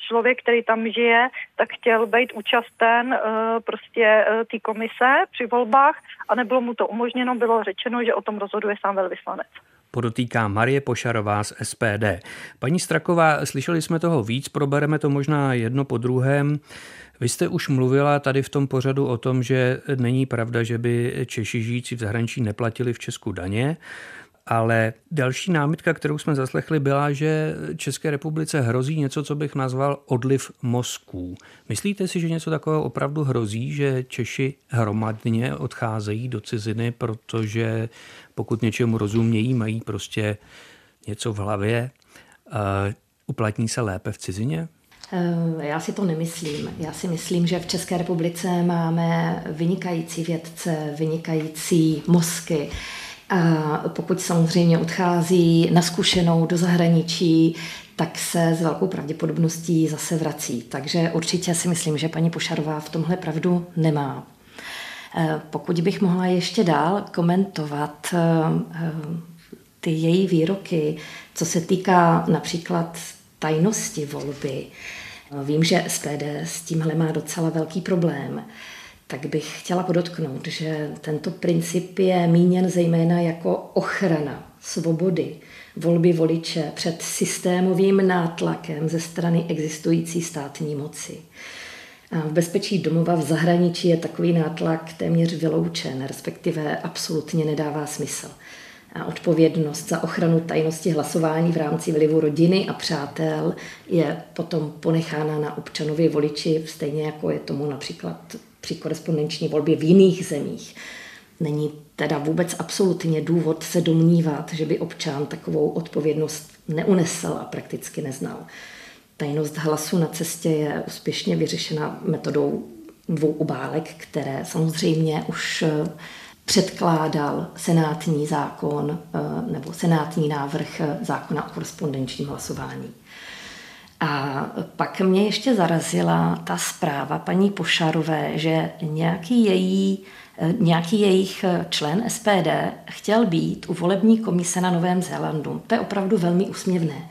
člověk, který tam žije, tak chtěl být účasten eh, prostě té komise při volbách a nebylo mu to umožněno, bylo řečeno, že o tom rozhoduje sám velvyslanec. Podotýká Marie Pošarová z SPD. Paní Straková, slyšeli jsme toho víc, probereme to možná jedno po druhém. Vy jste už mluvila tady v tom pořadu o tom, že není pravda, že by Češi žijící v zahraničí neplatili v Česku daně. Ale další námitka, kterou jsme zaslechli, byla, že České republice hrozí něco, co bych nazval odliv mozků. Myslíte si, že něco takového opravdu hrozí, že Češi hromadně odcházejí do ciziny, protože pokud něčemu rozumějí, mají prostě něco v hlavě, uplatní se lépe v cizině? Eh, já si to nemyslím. Já si myslím, že v České republice máme vynikající vědce, vynikající mozky. A pokud samozřejmě odchází na zkušenou do zahraničí, tak se s velkou pravděpodobností zase vrací. Takže určitě si myslím, že paní Pošarová v tomhle pravdu nemá. Eh, pokud bych mohla ještě dál komentovat eh, ty její výroky, co se týká například tajnosti volby, vím, že SPD s tímhle má docela velký problém tak bych chtěla podotknout, že tento princip je míněn zejména jako ochrana svobody volby voliče před systémovým nátlakem ze strany existující státní moci. A v bezpečí domova v zahraničí je takový nátlak téměř vyloučen, respektive absolutně nedává smysl. A odpovědnost za ochranu tajnosti hlasování v rámci vlivu rodiny a přátel je potom ponechána na občanovi voliči, stejně jako je tomu například při korespondenční volbě v jiných zemích. Není teda vůbec absolutně důvod se domnívat, že by občan takovou odpovědnost neunesl a prakticky neznal. Tajnost hlasu na cestě je úspěšně vyřešena metodou dvou obálek, které samozřejmě už eh, předkládal senátní zákon eh, nebo senátní návrh eh, zákona o korespondenčním hlasování. A pak mě ještě zarazila ta zpráva paní Pošarové, že nějaký její nějaký jejich člen SPD chtěl být u volební komise na Novém Zélandu. To je opravdu velmi úsměvné,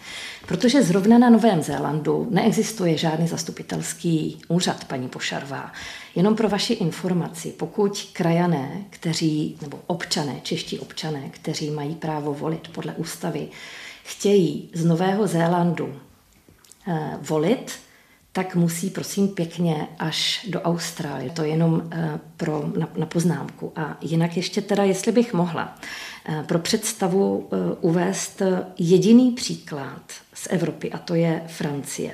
protože zrovna na Novém Zélandu neexistuje žádný zastupitelský úřad, paní Pošarová. Jenom pro vaši informaci, pokud krajané, kteří, nebo občané, čeští občané, kteří mají právo volit podle ústavy, chtějí z Nového Zélandu Eh, volit, tak musí prosím pěkně až do Austrálie. To je jenom eh, pro, na, na poznámku. A jinak ještě teda, jestli bych mohla, eh, pro představu uvést jediný příklad z Evropy, a to je Francie.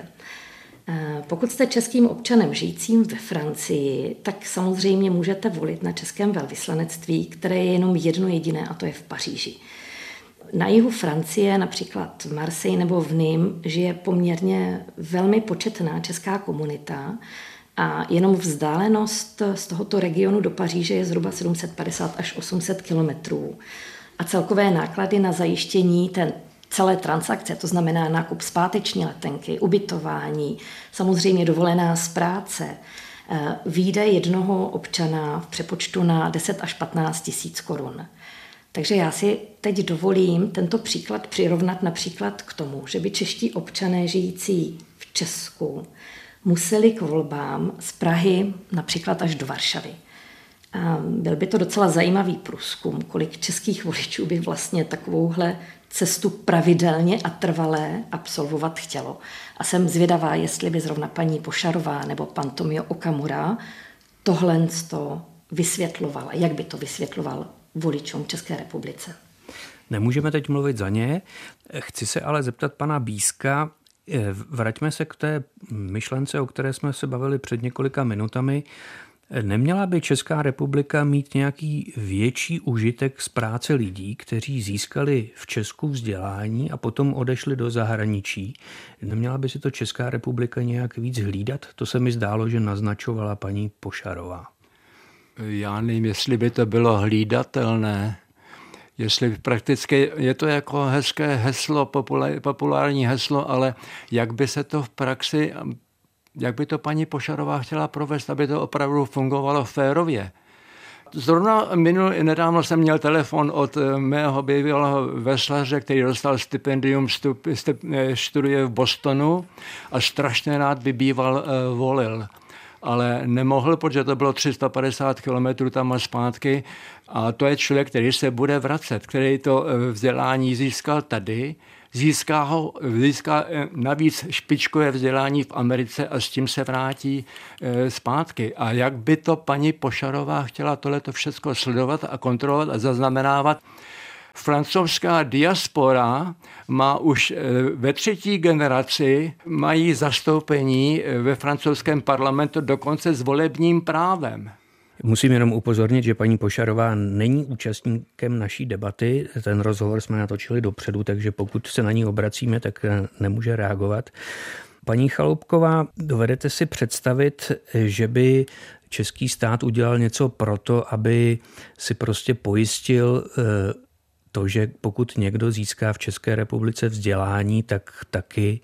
Pokud jste českým občanem žijícím ve Francii, tak samozřejmě můžete volit na českém velvyslanectví, které je jenom jedno jediné, a to je v Paříži. Na jihu Francie, například v Marseille nebo v Ním, žije poměrně velmi početná česká komunita a jenom vzdálenost z tohoto regionu do Paříže je zhruba 750 až 800 kilometrů. A celkové náklady na zajištění ten celé transakce, to znamená nákup zpáteční letenky, ubytování, samozřejmě dovolená z práce, eh, výjde jednoho občana v přepočtu na 10 až 15 tisíc korun. Takže já si teď dovolím tento příklad přirovnat například k tomu, že by čeští občané žijící v Česku museli k volbám z Prahy například až do Varšavy. A byl by to docela zajímavý průzkum, kolik českých voličů by vlastně takovouhle cestu pravidelně a trvalé absolvovat chtělo. A jsem zvědavá, jestli by zrovna paní Pošarová nebo pan Tomio Okamura tohle to vysvětlovala, jak by to vysvětloval voličům České republice. Nemůžeme teď mluvit za ně. Chci se ale zeptat pana Bíska, eh, vraťme se k té myšlence, o které jsme se bavili před několika minutami. Neměla by Česká republika mít nějaký větší užitek z práce lidí, kteří získali v Česku vzdělání a potom odešli do zahraničí? Neměla by si to Česká republika nějak víc hlídat? To se mi zdálo, že naznačovala paní Pošarová. Já nevím, jestli by to bylo hlídatelné, jestli prakticky je to jako hezké heslo, populární heslo, ale jak by se to v praxi, jak by to paní Pošarová chtěla provést, aby to opravdu fungovalo férově. Zrovna minul, nedávno jsem měl telefon od eh, mého bývalého veslaře, který dostal stipendium, eh, studuje v Bostonu a strašně rád by býval uh, volil ale nemohl, protože to bylo 350 kilometrů tam a zpátky. A to je člověk, který se bude vracet, který to vzdělání získal tady, získá, ho, získá navíc špičkové vzdělání v Americe a s tím se vrátí zpátky. A jak by to paní Pošarová chtěla tohleto všechno sledovat a kontrolovat a zaznamenávat, francouzská diaspora má už eh, ve třetí generaci mají zastoupení eh, ve francouzském parlamentu dokonce s volebním právem. Musím jenom upozornit, že paní Pošarová není účastníkem naší debaty. Ten rozhovor jsme natočili dopředu, takže pokud se na ní obracíme, tak eh, nemůže reagovat. Paní Chaloupková, dovedete si představit, že by český stát udělal něco pro to, aby si prostě pojistil to, že pokud někdo získá v České republice vzdělání, tak taky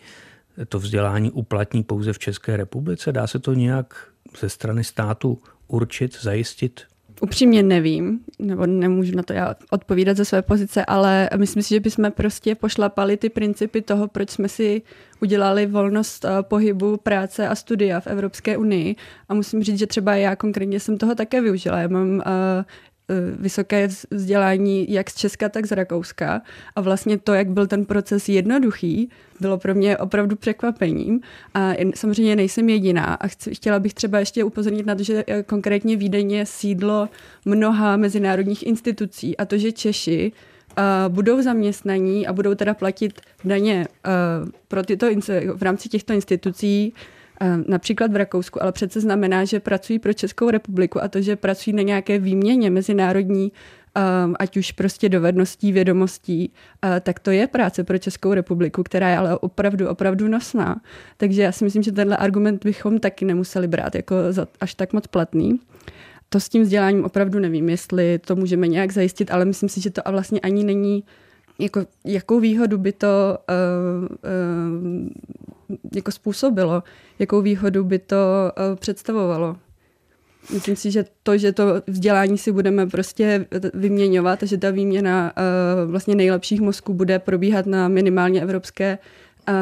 to vzdělání uplatní pouze v České republice? Dá se to nějak ze strany státu určit, zajistit? Upřímně nevím, nebo nemůžu na to já odpovídat ze své pozice, ale myslím si, že bychom prostě pošlapali ty principy toho, proč jsme si udělali volnost eh, pohybu, práce a studia v Evropské unii. A musím říct, že třeba já konkrétně jsem toho také využila. Já mám Eh, vysoké vzdělání jak z Česka, tak z Rakouska. A vlastně to, jak byl ten proces jednoduchý, bylo pro mě opravdu překvapením. A samozřejmě nejsem jediná. A chci, chtěla bych třeba ještě upozornit na to, že eh, konkrétně Vídeň je sídlo mnoha mezinárodních institucí a to, že Češi Uh, budou zaměstnaní a budou teda platit daně pro tyto, v rámci těchto institucí Eh, například v Rakousku, ale přece znamená, že pracují pro Českou republiku a to, že pracují na nějaké výměně mezinárodní, eh, ať už prostě dovedností, vědomostí, eh, tak to je práce pro Českou republiku, která je ale opravdu, opravdu nosná. Takže já si myslím, že tenhle argument bychom taky nemuseli brát jako až tak moc platný. To s tím vzděláním opravdu nevím, jestli to můžeme nějak zajistit, ale myslím si, že to vlastně ani není jako, jakou výhodu by to uh, uh, jako způsobilo, jakou výhodu by to uh, představovalo. Myslím si, že to, že to vzdělání si budeme prostě vyměňovat že ta výměna uh, vlastně nejlepších mozků bude probíhat na minimálně evropské uh,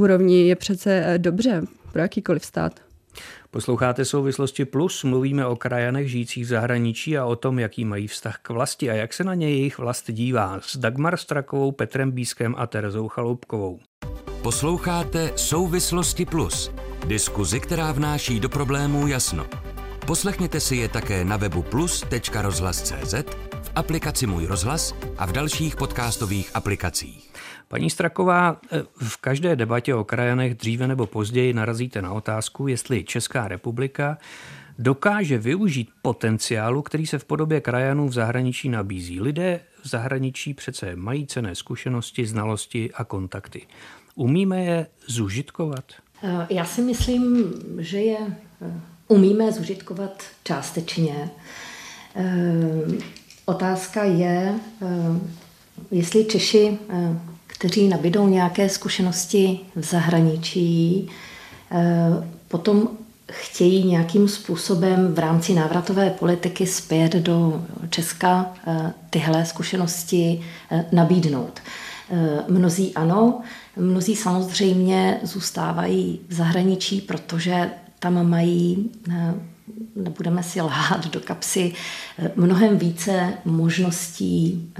úrovni, je přece dobře pro jakýkoliv stát. Posloucháte Souvislosti Plus, mluvíme o krajanech žijících v zahraničí a o tom, jaký mají vztah k vlasti a jak se na ně jejich vlast dívá s Dagmar Strakovou, Petrem Bískem a Terezou Chaloupkovou. Posloucháte Souvislosti Plus, diskuzi, která vnáší do problémů jasno. Poslechněte si je také na webu plus.rozhlas.cz, v aplikaci Můj rozhlas a v dalších podcastových aplikacích. Paní Straková, eh, v každé debatě o krajanech dříve nebo později narazíte na otázku, jestli Česká republika dokáže využít potenciálu, který se v podobě krajanů v zahraničí nabízí. Lidé v zahraničí přece mají cené zkušenosti, znalosti a kontakty. Umíme je zužitkovat? Eh, já si myslím, že je eh, umíme zužitkovat částečně. Otázka je, jestli Češi kteří nabídou nějaké zkušenosti v zahraničí, eh, potom chtějí nějakým způsobem v rámci návratové politiky zpět do Česka eh, tyhle zkušenosti eh, nabídnout. Mnozí ano, mnozí samozřejmě zůstávají v zahraničí, protože tam mají, nebudeme si lhát do kapsy, mnohem více možností,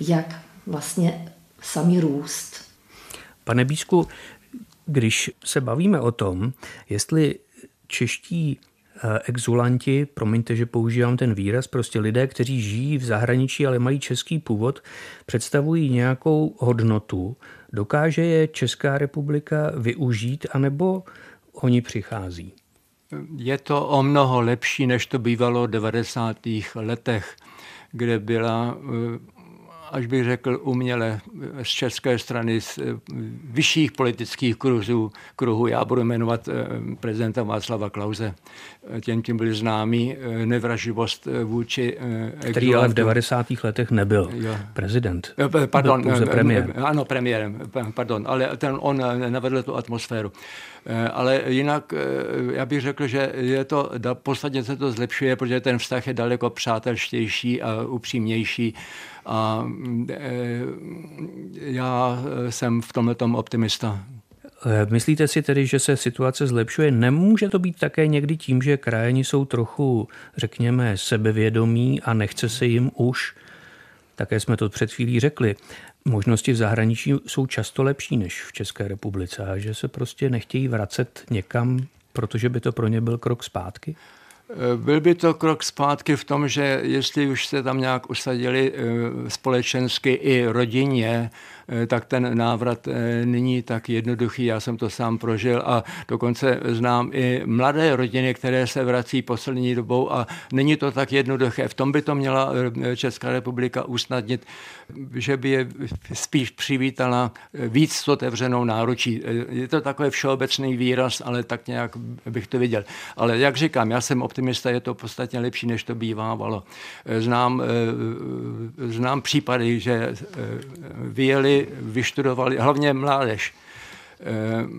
jak vlastně sami růst. Pane Bísku, když se bavíme o tom, jestli čeští eh, exulanti, promiňte, že používám ten výraz, prostě lidé, kteří žijí v zahraničí, ale mají český původ, představují nějakou hodnotu, dokáže je Česká republika využít, anebo oni přichází? Je to o mnoho lepší, než to bývalo v 90. letech, kde byla eh, až bych řekl uměle z české strany z eh, vyšších politických kruhů, kruhů. Já budu jmenovat eh, prezidenta Václava Klauze. Těm tím byl známý eh, nevraživost vůči Který ale v 90. letech nebyl jo. prezident. Pardon, byl pouze premiér. Ano, premiérem, pardon, ale ten on navedl tu atmosféru. Ale jinak já bych řekl, že je to, podstatně se to zlepšuje, protože ten vztah je daleko přátelštější a upřímnější. A e, já jsem v tomhle tom optimista. Eh, myslíte si tedy, že se situace zlepšuje? Nemůže to být také někdy tím, že krajani jsou trochu, řekněme, sebevědomí a nechce se jim už, také jsme to před chvílí řekli, možnosti v zahraničí jsou často lepší než v České republice a že se prostě nechtějí vracet někam, protože by to pro ně byl krok zpátky? Eh, byl by to krok zpátky v tom, že jestli už se tam nějak usadili eh, společensky i rodině, tak ten návrat eh, není tak jednoduchý. Já jsem to sám prožil a dokonce znám i mladé rodiny, které se vrací poslední dobou a není to tak jednoduché. V tom by to měla eh, Česká republika usnadnit, že by je spíš přivítala víc s otevřenou náručí. Je to takový všeobecný výraz, ale tak nějak bych to viděl. Ale jak říkám, já jsem optimista, je to podstatně lepší, než to bývávalo. Znám, znám případy, že vyjeli vyštudovali, hlavně mládež, eh,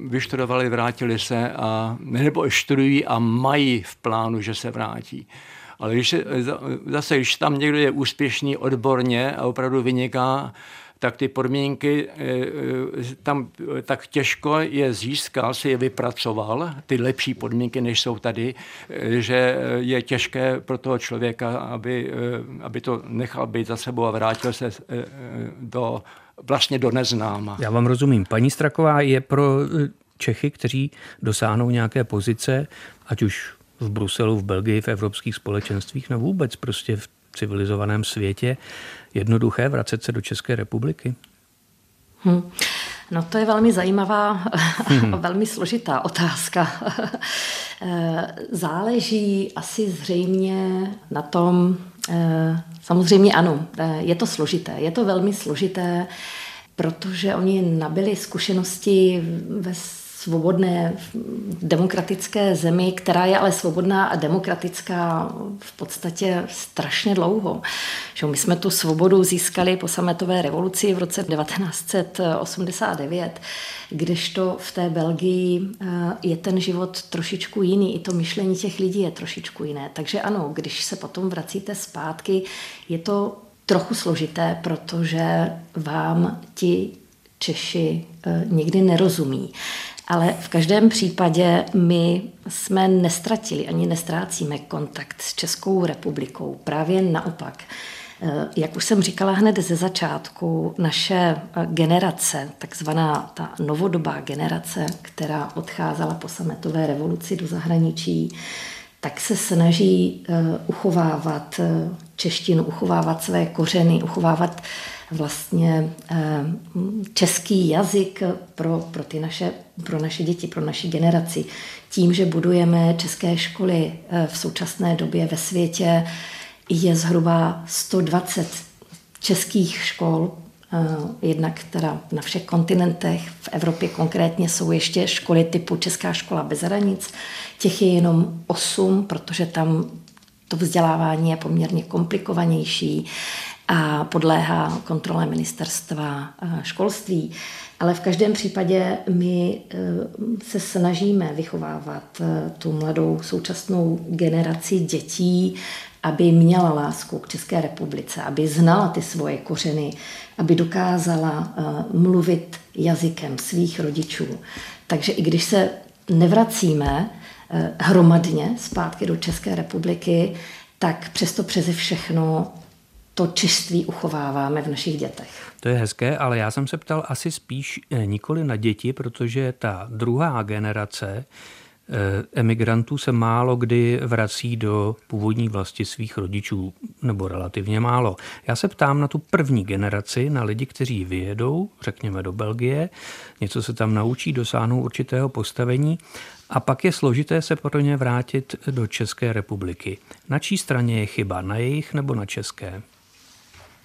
vyštudovali, vrátili se a nebo študují a mají v plánu, že se vrátí. Ale když se, zase, když tam někdo je úspěšný odborně a opravdu vyniká, tak ty podmínky eh, eh, tam tak těžko je získal, si je vypracoval, ty lepší podmínky, než jsou tady, že je těžké pro toho člověka, aby, aby to nechal být za sebou a vrátil se do vlastně do neznáma. Já vám rozumím. Paní Straková je pro eh, Čechy, kteří dosáhnou nějaké pozice, ať už v Bruselu, v Belgii, v evropských společenstvích, no vůbec prostě v civilizovaném světě, jednoduché vracet se do České republiky? Hmm. No to je velmi zajímavá hmm. a velmi složitá otázka. Eh, záleží asi zřejmě na tom, samozřejmě ano, eh, je to složité, je to velmi složité, protože oni nabili zkušenosti ve svobodné demokratické zemi, která je ale svobodná a demokratická v podstatě strašně dlouho. Že my jsme tu svobodu získali po sametové revoluci v roce 1989, kdežto v té Belgii eh, je ten život trošičku jiný, i to myšlení těch lidí je trošičku jiné. Takže ano, když se potom vracíte zpátky, je to trochu složité, protože vám ti Češi eh, někdy nerozumí. Ale v každém případě my jsme nestratili ani nestrácíme kontakt s Českou republikou. Právě naopak. Eh, jak už jsem říkala hned ze začátku, naše eh, generace, takzvaná ta novodobá generace, která odcházela po sametové revoluci do zahraničí, tak se snaží eh, uchovávat češtinu, uchovávat své kořeny, uchovávat vlastně český jazyk pro, pro, ty naše, pro naše děti, pro naši generaci. Tím, že budujeme české školy eh, v současné době ve světě, je zhruba 120 českých škol, eh, jednak teda na všech kontinentech, v Evropě konkrétně jsou ještě školy typu Česká škola bez hranic, těch je jenom 8, protože tam to vzdělávání je poměrně komplikovanější a podléhá kontrole ministerstva eh, školství. Ale v každém případě my eh, se snažíme vychovávat eh, tu mladou současnou generaci dětí, aby měla lásku k České republice, aby znala ty svoje kořeny, aby dokázala mluvit jazykem svých rodičů. Takže i když se nevracíme hromadně zpátky do České republiky, tak přesto přeze všechno to čiství uchováváme v našich dětech. To je hezké, ale já jsem se ptal asi spíš eh, nikoli na děti, protože ta druhá generace eh, emigrantů se málo kdy vrací do původní vlasti svých rodičů, nebo relativně málo. Já se ptám na tu první generaci, na lidi, kteří vyjedou, řekněme do Belgie, něco se tam naučí, dosáhnou určitého postavení a pak je složité se pro ně vrátit do České republiky. Na čí straně je chyba, na jejich nebo na české?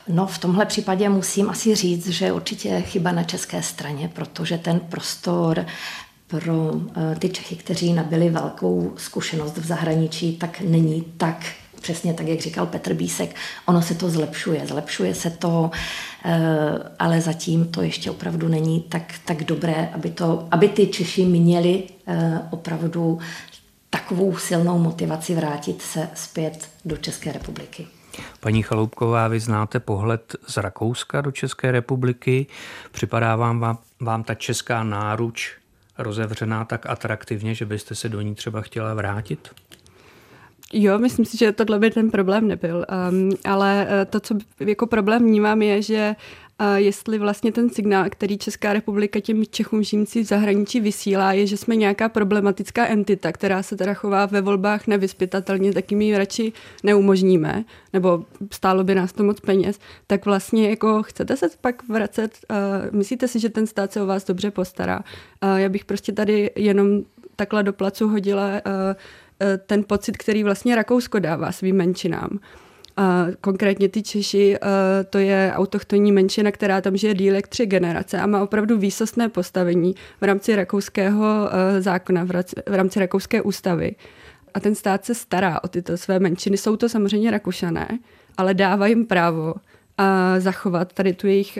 No, v tomhle případě musím asi říct, že určitě chyba na české straně, protože ten prostor pro eh, ty Čechy, kteří nabili velkou zkušenost v zahraničí, tak není tak přesně tak, jak říkal Petr Bísek, ono se to zlepšuje, zlepšuje se to, eh, ale zatím to ještě opravdu není tak, tak dobré, aby, to, aby ty Češi měli eh, opravdu takovou silnou motivaci vrátit se zpět do České republiky. Paní Chaloupková, vy znáte pohled z Rakouska do České republiky. Připadá vám, vám, vám ta česká náruč rozevřená tak atraktivně, že byste se do ní třeba chtěla vrátit? Jo, myslím si, že tohle by ten problém nebyl. Um, ale uh, to, co jako problém vnímám, je, že jestli vlastně ten signál, který Česká republika těm Čechům žijící v zahraničí vysílá, je, že jsme nějaká problematická entita, která se teda chová ve volbách nevyspytatelně, tak jim ji radši neumožníme, nebo stálo by nás to moc peněz, tak vlastně jako chcete se pak vracet, uh, myslíte si, že ten stát se o vás dobře postará? Uh, já bych prostě tady jenom takhle do placu hodila uh, ten pocit, který vlastně Rakousko dává svým menšinám. A konkrétně ty Češi, eh, to je autochtonní menšina, která tam žije díl jak tři generace a má opravdu výsostné postavení v rámci rakouského eh, zákona, v rámci rakouské ústavy. A ten stát se stará o tyto své menšiny. Jsou to samozřejmě Rakušané, ale dává jim právo a zachovat tady tu jejich,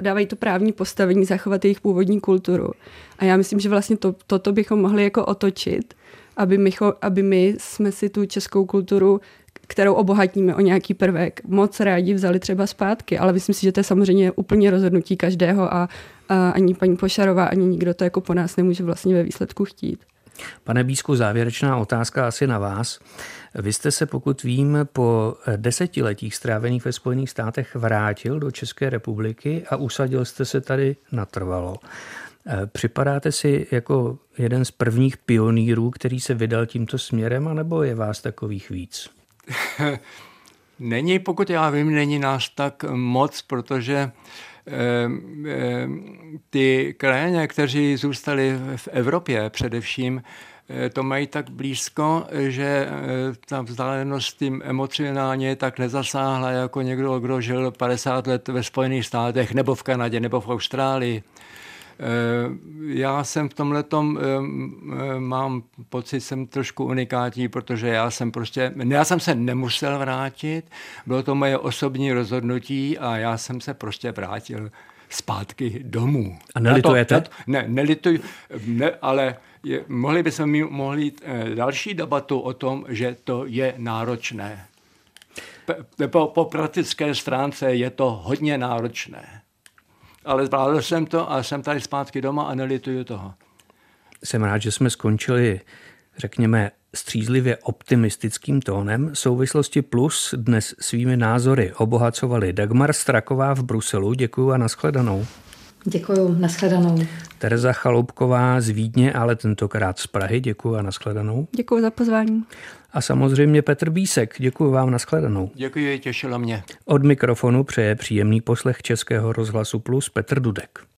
dávají to právní postavení, zachovat jejich původní kulturu. A já myslím, že vlastně to, toto bychom mohli jako otočit aby my, aby my jsme si tu českou kulturu kterou obohatíme o nějaký prvek, moc rádi vzali třeba zpátky, ale myslím si, že to je samozřejmě úplně rozhodnutí každého a, a ani paní Pošarová, ani nikdo to jako po nás nemůže vlastně ve výsledku chtít. Pane Bísku, závěrečná otázka asi na vás. Vy jste se, pokud vím, po desetiletích strávených ve Spojených státech vrátil do České republiky a usadil jste se tady natrvalo. Eh, připadáte si jako jeden z prvních pionýrů, který se vydal tímto směrem, anebo je vás takových víc? Není, pokud já vím, není nás tak moc, protože eh, eh, ty krajané, kteří zůstali v Evropě především, to mají tak blízko, že ta vzdálenost tím emocionálně tak nezasáhla jako někdo, kdo žil 50 let ve Spojených státech nebo v Kanadě nebo v Austrálii. Eh, já jsem v tomhle tom eh, eh, mám pocit, jsem trošku unikátní, protože já jsem prostě, já jsem se nemusel vrátit, bylo to moje osobní rozhodnutí a já jsem se prostě vrátil zpátky domů. A nelitujete? To, ne, nelituj, ne, ale je, mohli bychom mít mohli další debatu o tom, že to je náročné. Po, po praktické stránce je to hodně náročné ale zvládl jsem to a jsem tady zpátky doma a nelituju toho. Jsem rád, že jsme skončili, řekněme, střízlivě optimistickým tónem. Souvislosti plus dnes svými názory obohacovali Dagmar Straková v Bruselu. Děkuji a nashledanou. Děkuji, nashledanou. Tereza Chaloupková z Vídně, ale tentokrát z Prahy. Děkuji a nashledanou. Děkuji za pozvání. A samozřejmě Petr Bísek. Děkuji vám, nashledanou. Děkuji, těšilo mě. Od mikrofonu přeje příjemný poslech Českého rozhlasu Plus Petr Dudek.